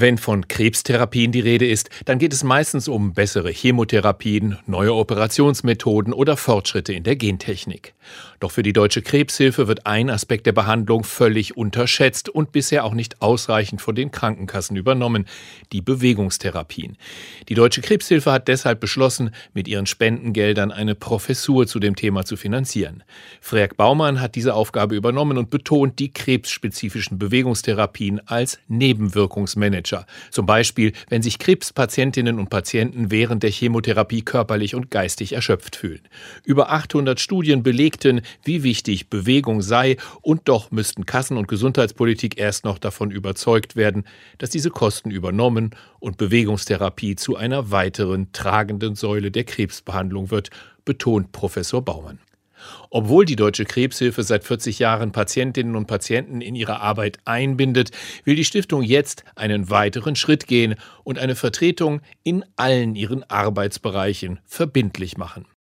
Wenn von Krebstherapien die Rede ist, dann geht es meistens um bessere Chemotherapien, neue Operationsmethoden oder Fortschritte in der Gentechnik. Doch für die Deutsche Krebshilfe wird ein Aspekt der Behandlung völlig unterschätzt und bisher auch nicht ausreichend von den Krankenkassen übernommen, die Bewegungstherapien. Die Deutsche Krebshilfe hat deshalb beschlossen, mit ihren Spendengeldern eine Professur zu dem Thema zu finanzieren. Freak Baumann hat diese Aufgabe übernommen und betont die krebsspezifischen Bewegungstherapien als Nebenwirkungsmanager. Manager. Zum Beispiel, wenn sich Krebspatientinnen und Patienten während der Chemotherapie körperlich und geistig erschöpft fühlen. Über 800 Studien belegten, wie wichtig Bewegung sei und doch müssten Kassen und Gesundheitspolitik erst noch davon überzeugt werden, dass diese Kosten übernommen und Bewegungstherapie zu einer weiteren tragenden Säule der Krebsbehandlung wird, betont Professor Baumann. Obwohl die Deutsche Krebshilfe seit 40 Jahren Patientinnen und Patienten in ihre Arbeit einbindet, will die Stiftung jetzt einen weiteren Schritt gehen und eine Vertretung in allen ihren Arbeitsbereichen verbindlich machen.